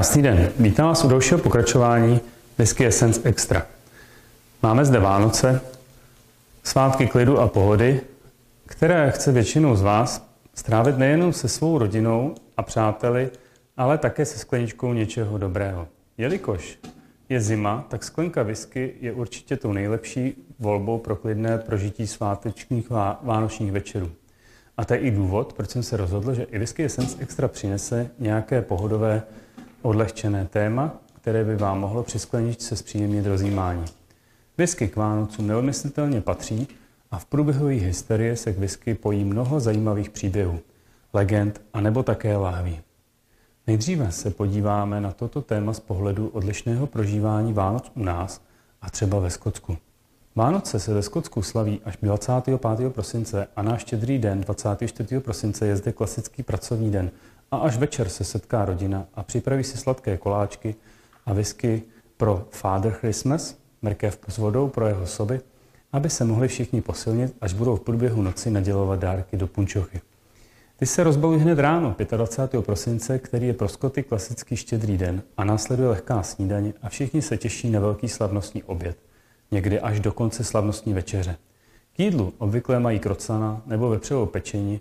Krásný den. Vítám vás u dalšího pokračování Whisky Essence Extra. Máme zde Vánoce, svátky klidu a pohody, které chce většinou z vás strávit nejenom se svou rodinou a přáteli, ale také se skleničkou něčeho dobrého. Jelikož je zima, tak sklenka whisky je určitě tou nejlepší volbou pro klidné prožití svátečních vánočních večerů. A to je i důvod, proč jsem se rozhodl, že i Whisky Essence Extra přinese nějaké pohodové odlehčené téma, které by vám mohlo při skleničce zpříjemnit rozjímání. Whisky k Vánocům neodmyslitelně patří a v průběhu její hysterie se k whisky pojí mnoho zajímavých příběhů, legend a nebo také láhví. Nejdříve se podíváme na toto téma z pohledu odlišného prožívání Vánoc u nás a třeba ve Skotsku. Vánoce se ve Skotsku slaví až 25. prosince a náš štědrý den 24. prosince je zde klasický pracovní den a až večer se setká rodina a připraví si sladké koláčky a whisky pro Father Christmas, mrkev s vodou pro jeho soby, aby se mohli všichni posilnit, až budou v průběhu noci nadělovat dárky do punčochy. Ty se rozbalují hned ráno, 25. prosince, který je pro Skoty klasický štědrý den a následuje lehká snídaně a všichni se těší na velký slavnostní oběd, někdy až do konce slavnostní večeře. K jídlu obvykle mají krocana nebo vepřovou pečení,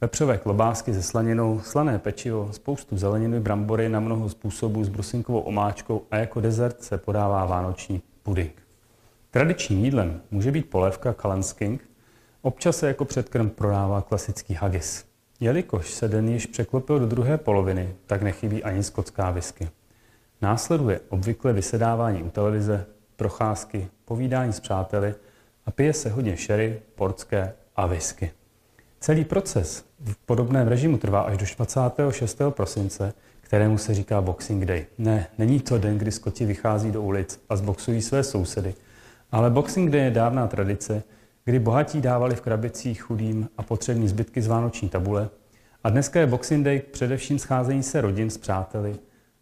vepřové klobásky se slaninou, slané pečivo, spoustu zeleniny, brambory na mnoho způsobů s brusinkovou omáčkou a jako dezert se podává vánoční puding. Tradičním jídlem může být polévka Kalensking, občas se jako předkrm prodává klasický haggis. Jelikož se den již překlopil do druhé poloviny, tak nechybí ani skotská whisky. Následuje obvykle vysedávání u televize, procházky, povídání s přáteli a pije se hodně sherry, portské a whisky. Celý proces v podobném režimu trvá až do 26. prosince, kterému se říká Boxing Day. Ne, není to den, kdy Skoti vychází do ulic a zboxují své sousedy, ale Boxing Day je dávná tradice, kdy bohatí dávali v krabicích chudým a potřební zbytky z vánoční tabule. A dneska je Boxing Day především scházení se rodin s přáteli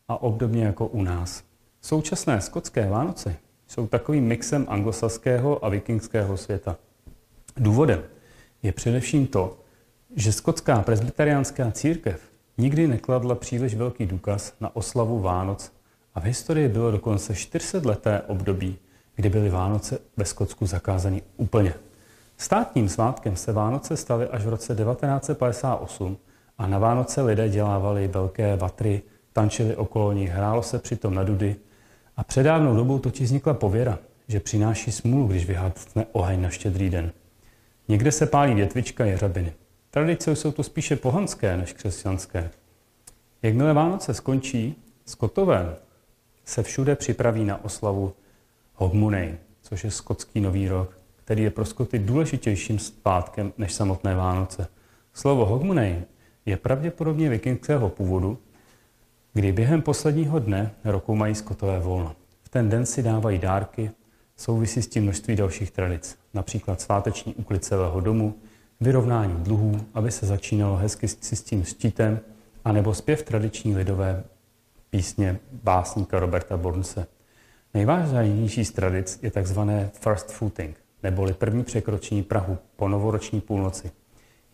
a obdobně jako u nás. Současné skotské Vánoce jsou takovým mixem anglosaského a vikingského světa. Důvodem je především to, že skotská presbyteriánská církev nikdy nekladla příliš velký důkaz na oslavu Vánoc a v historii bylo dokonce 400 leté období, kdy byly Vánoce ve Skotsku zakázané úplně. Státním svátkem se Vánoce staly až v roce 1958 a na Vánoce lidé dělávali velké vatry, tančili okolo nich, hrálo se přitom na dudy a předávnou dobou totiž vznikla pověra, že přináší smůlu, když vyhádne oheň na štědrý den. Někde se pálí větvička jeřabiny. Tradice jsou to spíše pohanské než křesťanské. Jakmile Vánoce skončí, Skotové se všude připraví na oslavu Hogmunej, což je skotský nový rok, který je pro Skoty důležitějším svátkem než samotné Vánoce. Slovo Hogmunej je pravděpodobně vikingského původu, kdy během posledního dne roku mají Skotové volno. V ten den si dávají dárky, souvisí s tím množství dalších tradic, například sváteční úklid celého domu, vyrovnání dluhů, aby se začínalo hezky s tím štítem, anebo zpěv tradiční lidové písně básníka Roberta Bornse. Nejvážnější z tradic je tzv. first footing, neboli první překročení Prahu po novoroční půlnoci.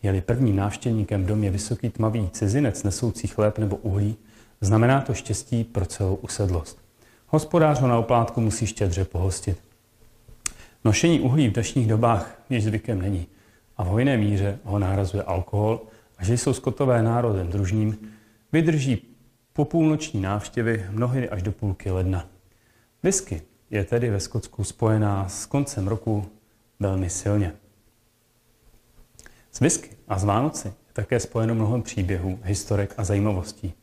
Je-li prvním návštěvníkem v domě vysoký tmavý cizinec nesoucí chléb nebo uhlí, znamená to štěstí pro celou usedlost. Hospodář ho na oplátku musí štědře pohostit. Nošení uhlí v dnešních dobách již zvykem není a v hojné míře ho nárazuje alkohol a že jsou skotové národem družním, vydrží po půlnoční návštěvy mnohy až do půlky ledna. Whisky je tedy ve Skotsku spojená s koncem roku velmi silně. S whisky a s Vánoci je také spojeno mnoho příběhů, historek a zajímavostí.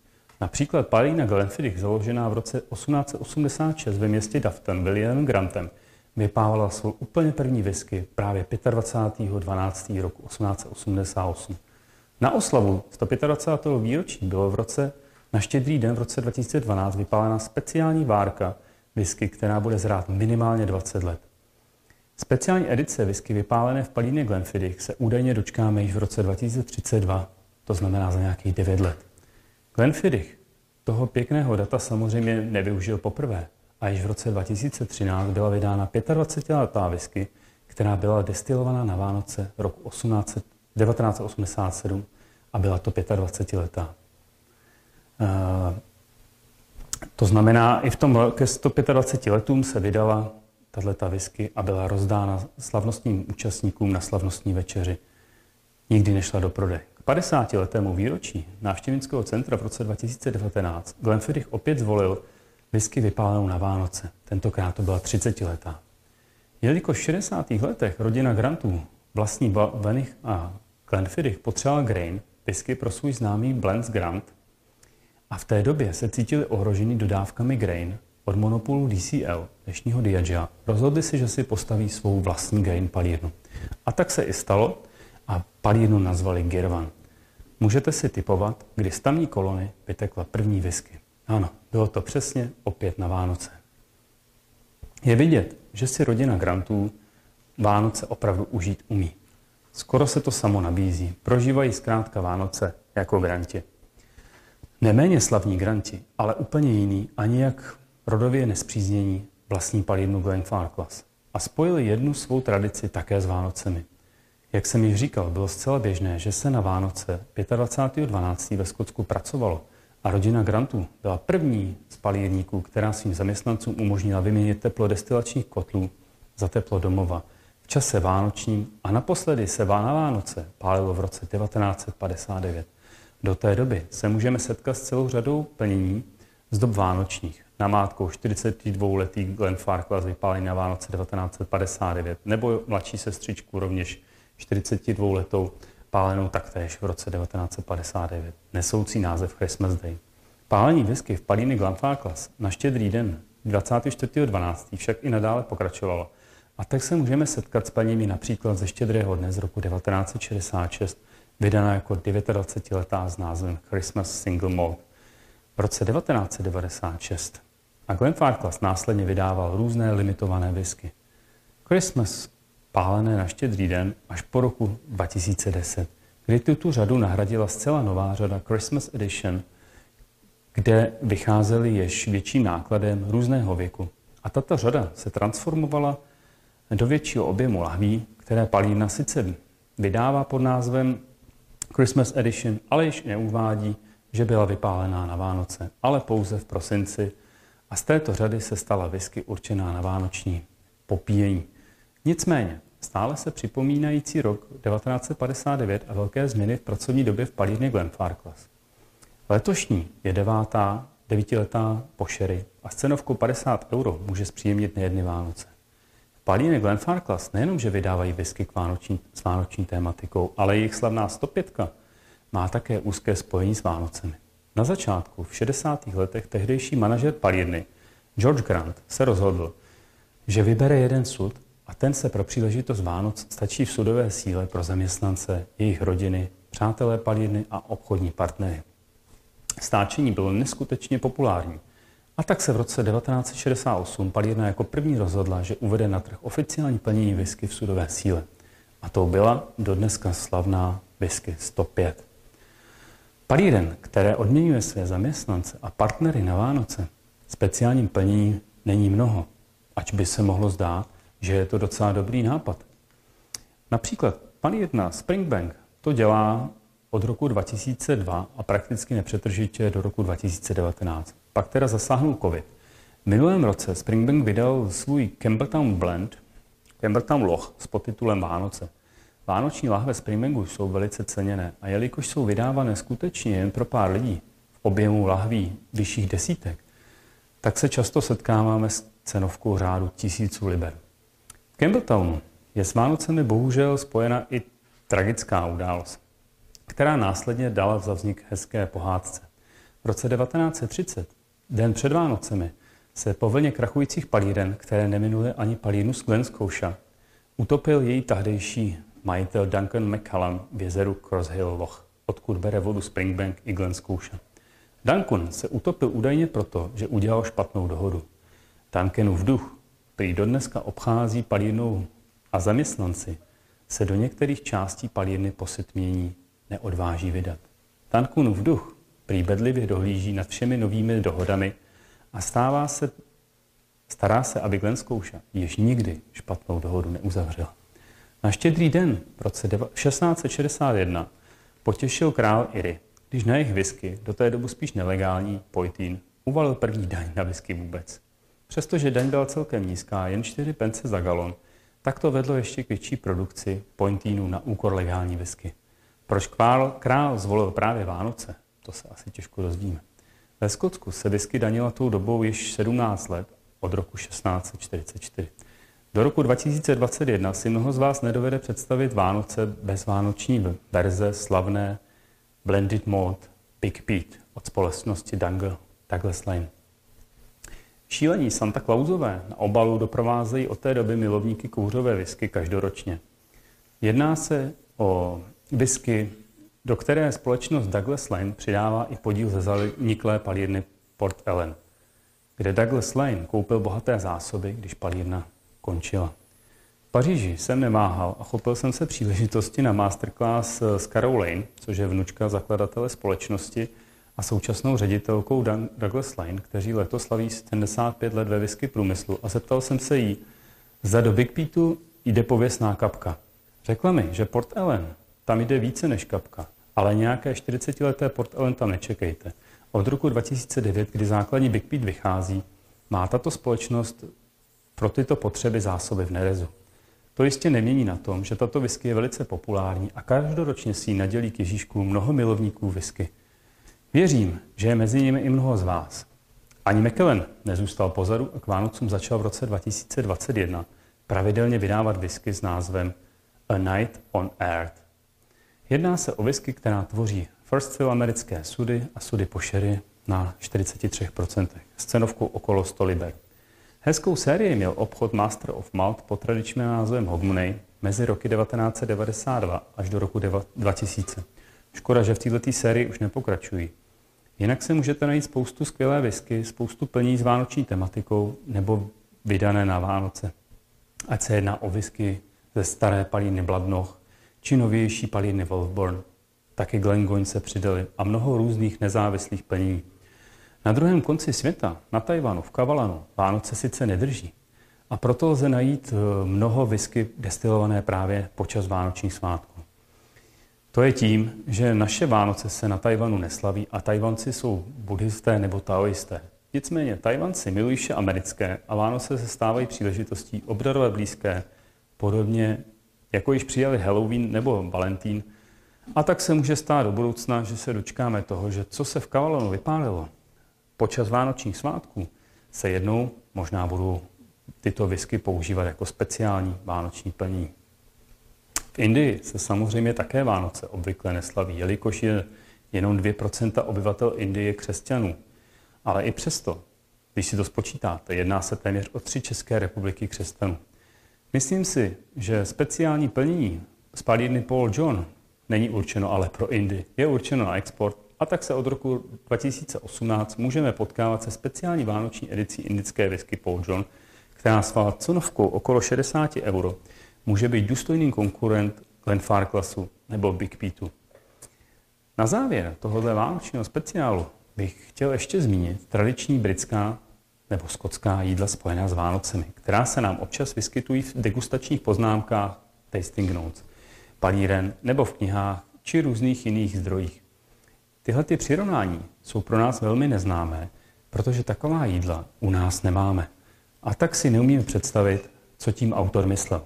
Například Palina Glenfiddich, založená v roce 1886 ve městě Dafton William Grantem, vypávala svou úplně první whisky právě 25.12. roku 1888. Na oslavu 125. výročí bylo v roce na štědrý den v roce 2012 vypálena speciální várka whisky, která bude zrát minimálně 20 let. Speciální edice whisky vypálené v palíně Glenfiddich se údajně dočkáme již v roce 2032, to znamená za nějakých 9 let. Glenfiddich toho pěkného data samozřejmě nevyužil poprvé a již v roce 2013 byla vydána 25-letá whisky, která byla destilovaná na Vánoce roku 18, 1987 a byla to 25 letá. To znamená, i v tom ke 125 letům se vydala tato whisky a byla rozdána slavnostním účastníkům na slavnostní večeři. Nikdy nešla do prodeje. K 50 letému výročí návštěvnického centra v roce 2019 Glenfiddich opět zvolil whisky vypálenou na Vánoce. Tentokrát to byla 30 letá. Jelikož v 60. letech rodina Grantů vlastní Benich a Glenfiddich potřeboval grain, whisky pro svůj známý Blends Grant a v té době se cítili ohroženi dodávkami grain od monopolu DCL, dnešního Diageo, rozhodli si, že si postaví svou vlastní grain palírnu. A tak se i stalo a palírnu nazvali Girvan. Můžete si typovat, kdy z tamní kolony vytekla první whisky. Ano, bylo to přesně opět na Vánoce. Je vidět, že si rodina Grantů Vánoce opravdu užít umí. Skoro se to samo nabízí. Prožívají zkrátka Vánoce jako granti. Neméně slavní granti, ale úplně jiný, ani jak rodově nespříznění vlastní palírnu Glen Farclas a spojili jednu svou tradici také s Vánocemi. Jak jsem již říkal, bylo zcela běžné, že se na Vánoce 25.12. ve Skotsku pracovalo a rodina Grantů byla první z palírníků, která svým zaměstnancům umožnila vyměnit teplo destilačních kotlů za teplo domova v čase vánočním a naposledy se na Vánoce pálilo v roce 1959. Do té doby se můžeme setkat s celou řadou plnění z dob vánočních. Namátkou 42-letý Glenn Farquhar vypálení na Vánoce 1959, nebo mladší sestřičku rovněž 42-letou pálenou taktéž v roce 1959, nesoucí název Christmas Day. Pálení whisky v palíny Glenfarclas na štědrý den 24.12. však i nadále pokračovalo. A tak se můžeme setkat s paními například ze štědrého dne z roku 1966, vydaná jako 29-letá s názvem Christmas Single Malt. V roce 1996 a Glenfarclas následně vydával různé limitované whisky. Christmas pálené na štědrý den až po roku 2010, kdy tuto řadu nahradila zcela nová řada Christmas Edition, kde vycházely jež větším nákladem různého věku. A tato řada se transformovala do většího objemu lahví, které palína sice vydává pod názvem Christmas Edition, ale již neuvádí, že byla vypálená na Vánoce, ale pouze v prosinci a z této řady se stala whisky určená na vánoční popíjení. Nicméně, stále se připomínající rok 1959 a velké změny v pracovní době v palírně Glenfarclas. Letošní je devátá, devítiletá pošery a s cenovkou 50 euro může zpříjemnit nejedny Vánoce. V palírně Glenfarclas nejenom, že vydávají whisky k vánoční, s vánoční tématikou, ale jejich slavná 105 má také úzké spojení s Vánocemi. Na začátku, v 60. letech, tehdejší manažer palírny George Grant se rozhodl, že vybere jeden sud a ten se pro příležitost Vánoc stačí v sudové síle pro zaměstnance, jejich rodiny, přátelé palírny a obchodní partnery. Stáčení bylo neskutečně populární. A tak se v roce 1968 palírna jako první rozhodla, že uvede na trh oficiální plnění whisky v sudové síle. A to byla dodneska slavná whisky 105. Palíren, které odměňuje své zaměstnance a partnery na Vánoce, speciálním plnění není mnoho, ač by se mohlo zdát, že je to docela dobrý nápad. Například palírna Springbank to dělá od roku 2002 a prakticky nepřetržitě do roku 2019. Pak teda zasáhnul COVID. V minulém roce Springbank vydal svůj Campbelltown Blend, Campbelltown Loch s podtitulem Vánoce. Vánoční lahve Springbanku jsou velice ceněné a jelikož jsou vydávané skutečně jen pro pár lidí v objemu lahví vyšších desítek, tak se často setkáváme s cenovkou řádu tisíců liber. Campbelltownu je s Vánocemi bohužel spojena i tragická událost, která následně dala za vznik hezké pohádce. V roce 1930, den před Vánocemi, se po vlně krachujících palíren, které neminuly ani palínu z Glenskouša, utopil její tahdejší majitel Duncan McCallum v jezeru Crosshill Loch, odkud bere vodu Springbank i Glen Scotia. Duncan se utopil údajně proto, že udělal špatnou dohodu. Duncanův duch prý dodneska obchází palírnou a zaměstnanci se do některých částí palírny po setmění neodváží vydat. Duncanův duch prý bedlivě dohlíží nad všemi novými dohodami a stává se, stará se, aby Glen Scotia již nikdy špatnou dohodu neuzavřela. Na štědrý den v roce 1661 potěšil král Iry, když na jejich whisky, do té dobu spíš nelegální, pojtín, uvalil první daň na whisky vůbec. Přestože daň byla celkem nízká, jen 4 pence za galon, tak to vedlo ještě k větší produkci pointínu na úkor legální whisky. Proč král, král zvolil právě Vánoce, to se asi těžko dozvíme. Ve Skotsku se whisky danila tou dobou již 17 let, od roku 1644. Do roku 2021 si mnoho z vás nedovede představit Vánoce bez vánoční verze slavné Blended Malt Big Pete od společnosti Dungle Douglas Lane. Šílení Santa Clausové na obalu doprovázejí od té doby milovníky kouřové whisky každoročně. Jedná se o whisky, do které společnost Douglas Lane přidává i podíl ze zaniklé palírny Port Ellen, kde Douglas Lane koupil bohaté zásoby, když palírna končila. V Paříži jsem nemáhal a chopil jsem se příležitosti na masterclass s Carol Lane, což je vnučka zakladatele společnosti a současnou ředitelkou Douglas Lane, kteří letos slaví 75 let ve whisky průmyslu a zeptal jsem se jí, za do Big Peatu jde pověsná kapka. Řekla mi, že Port Ellen, tam jde více než kapka, ale nějaké 40-leté Port Ellen tam nečekejte. Od roku 2009, kdy základní Big Pete vychází, má tato společnost pro tyto potřeby zásoby v Nerezu. To jistě nemění na tom, že tato whisky je velice populární a každoročně si ji nadělí k Ježíšku mnoho milovníků whisky. Věřím, že je mezi nimi i mnoho z vás. Ani McKellen nezůstal pozadu a k Vánocům začal v roce 2021 pravidelně vydávat whisky s názvem A Night on Earth. Jedná se o whisky, která tvoří first fill americké sudy a sudy po sherry na 43%, s cenovkou okolo 100 liber. Hezkou sérii měl obchod Master of Malt pod tradičním názvem Hogmanay mezi roky 1992 až do roku 2000. Škoda, že v této sérii už nepokračují. Jinak se můžete najít spoustu skvělé whisky, spoustu plní s vánoční tematikou nebo vydané na Vánoce. Ať se jedná o whisky ze staré palíny Bladnoch či novější palíny Wolfborn. Taky Glengoyne se přidali a mnoho různých nezávislých plní. Na druhém konci světa, na Tajvanu, v Kavalanu, Vánoce sice nedrží. A proto lze najít eh, mnoho whisky destilované právě počas vánočních svátků. To je tím, že naše Vánoce se na Tajvanu neslaví a Tajvanci jsou buddhisté nebo taoisté. Nicméně Tajvanci milují vše americké a Vánoce se stávají příležitostí obdarovat blízké, podobně jako již přijali Halloween nebo Valentín. A tak se může stát do budoucna, že se dočkáme toho, že co se v Kavalonu vypálilo počas vánočních svátků, se jednou možná budou tyto whisky používat jako speciální vánoční plní. V Indii se samozřejmě také Vánoce obvykle neslaví, jelikož je jenom 2% obyvatel Indie křesťanů. Ale i přesto, když si to spočítáte, jedná se téměř o tři České republiky křesťanů. Myslím si, že speciální plnění z palírny Paul John není určeno ale pro Indii. Je určeno na export a tak se od roku 2018 můžeme potkávat se speciální vánoční edicí indické whisky Paul John, která svá cenovkou okolo 60 euro může být důstojný konkurent Glenfarclassu nebo Big Peatu. Na závěr tohoto vánočního speciálu bych chtěl ještě zmínit tradiční britská nebo skotská jídla spojená s Vánocemi, která se nám občas vyskytují v degustačních poznámkách tasting notes, palíren nebo v knihách či různých jiných zdrojích. Tyhle ty přirovnání jsou pro nás velmi neznámé, protože taková jídla u nás nemáme. A tak si neumíme představit, co tím autor myslel.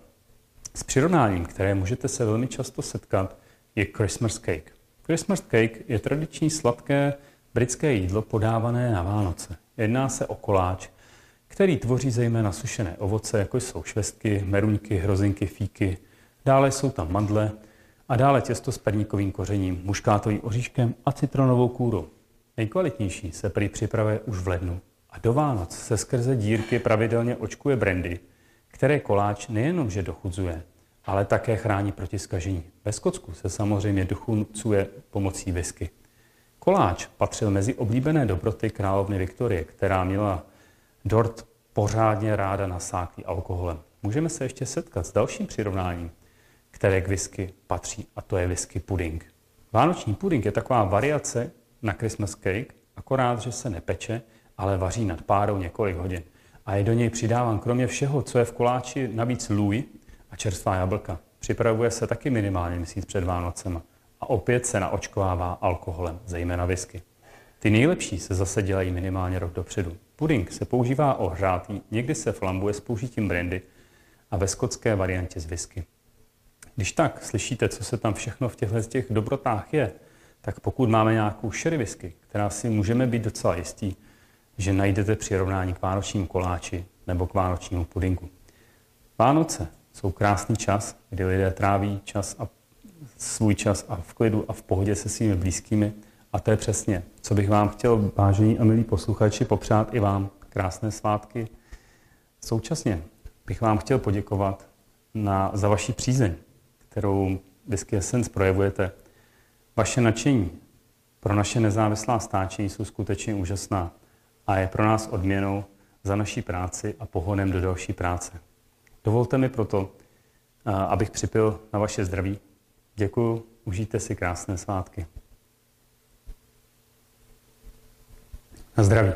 S přirovnáním, které můžete se velmi často setkat, je Christmas cake. Christmas cake je tradiční sladké britské jídlo podávané na Vánoce. Jedná se o koláč, který tvoří zejména sušené ovoce, jako jsou švestky, meruňky, hrozinky, fíky. Dále jsou tam mandle a dále těsto s perníkovým kořením, muškátovým oříškem a citronovou kůrou. Nejkvalitnější se prý připravuje už v lednu a do Vánoc se skrze dírky pravidelně očkuje brandy, které koláč nejenom, že dochudzuje, ale také chrání proti skažení. Ve Skotsku se samozřejmě dochucuje pomocí whisky. Koláč patřil mezi oblíbené dobroty královny Viktorie, která měla dort pořádně ráda nasáklý alkoholem. Můžeme se ještě setkat s dalším přirovnáním, které k whisky patří, a to je whisky pudding. Vánoční pudding je taková variace na Christmas cake, akorát, že se nepeče, ale vaří nad párou několik hodin a je do něj přidáván kromě všeho, co je v koláči, navíc lůj a čerstvá jablka. Připravuje se taky minimálně měsíc před Vánocema a opět se naočkovává alkoholem, zejména whisky. Ty nejlepší se zase dělají minimálně rok dopředu. Puding se používá ohřátý, někdy se flambuje s použitím brandy a ve skotské variantě z whisky. Když tak slyšíte, co se tam všechno v těchto těch dobrotách je, tak pokud máme nějakou sherry whisky, která si můžeme být docela jistí, že najdete přirovnání k vánočnímu koláči nebo k vánočnímu pudinku. Vánoce jsou krásný čas, kdy lidé tráví čas a svůj čas a v klidu a v pohodě se svými blízkými. A to je přesně, co bych vám chtěl, vážení a milí posluchači, popřát i vám krásné svátky. Současně bych vám chtěl poděkovat na, za vaši přízeň, kterou Whisky Essence projevujete. Vaše nadšení pro naše nezávislá stáčení jsou skutečně úžasná a je pro nás odměnou za naší práci a pohonem do další práce. Dovolte mi proto, abych připil na vaše zdraví. Děkuji, užijte si krásné svátky. Na zdraví.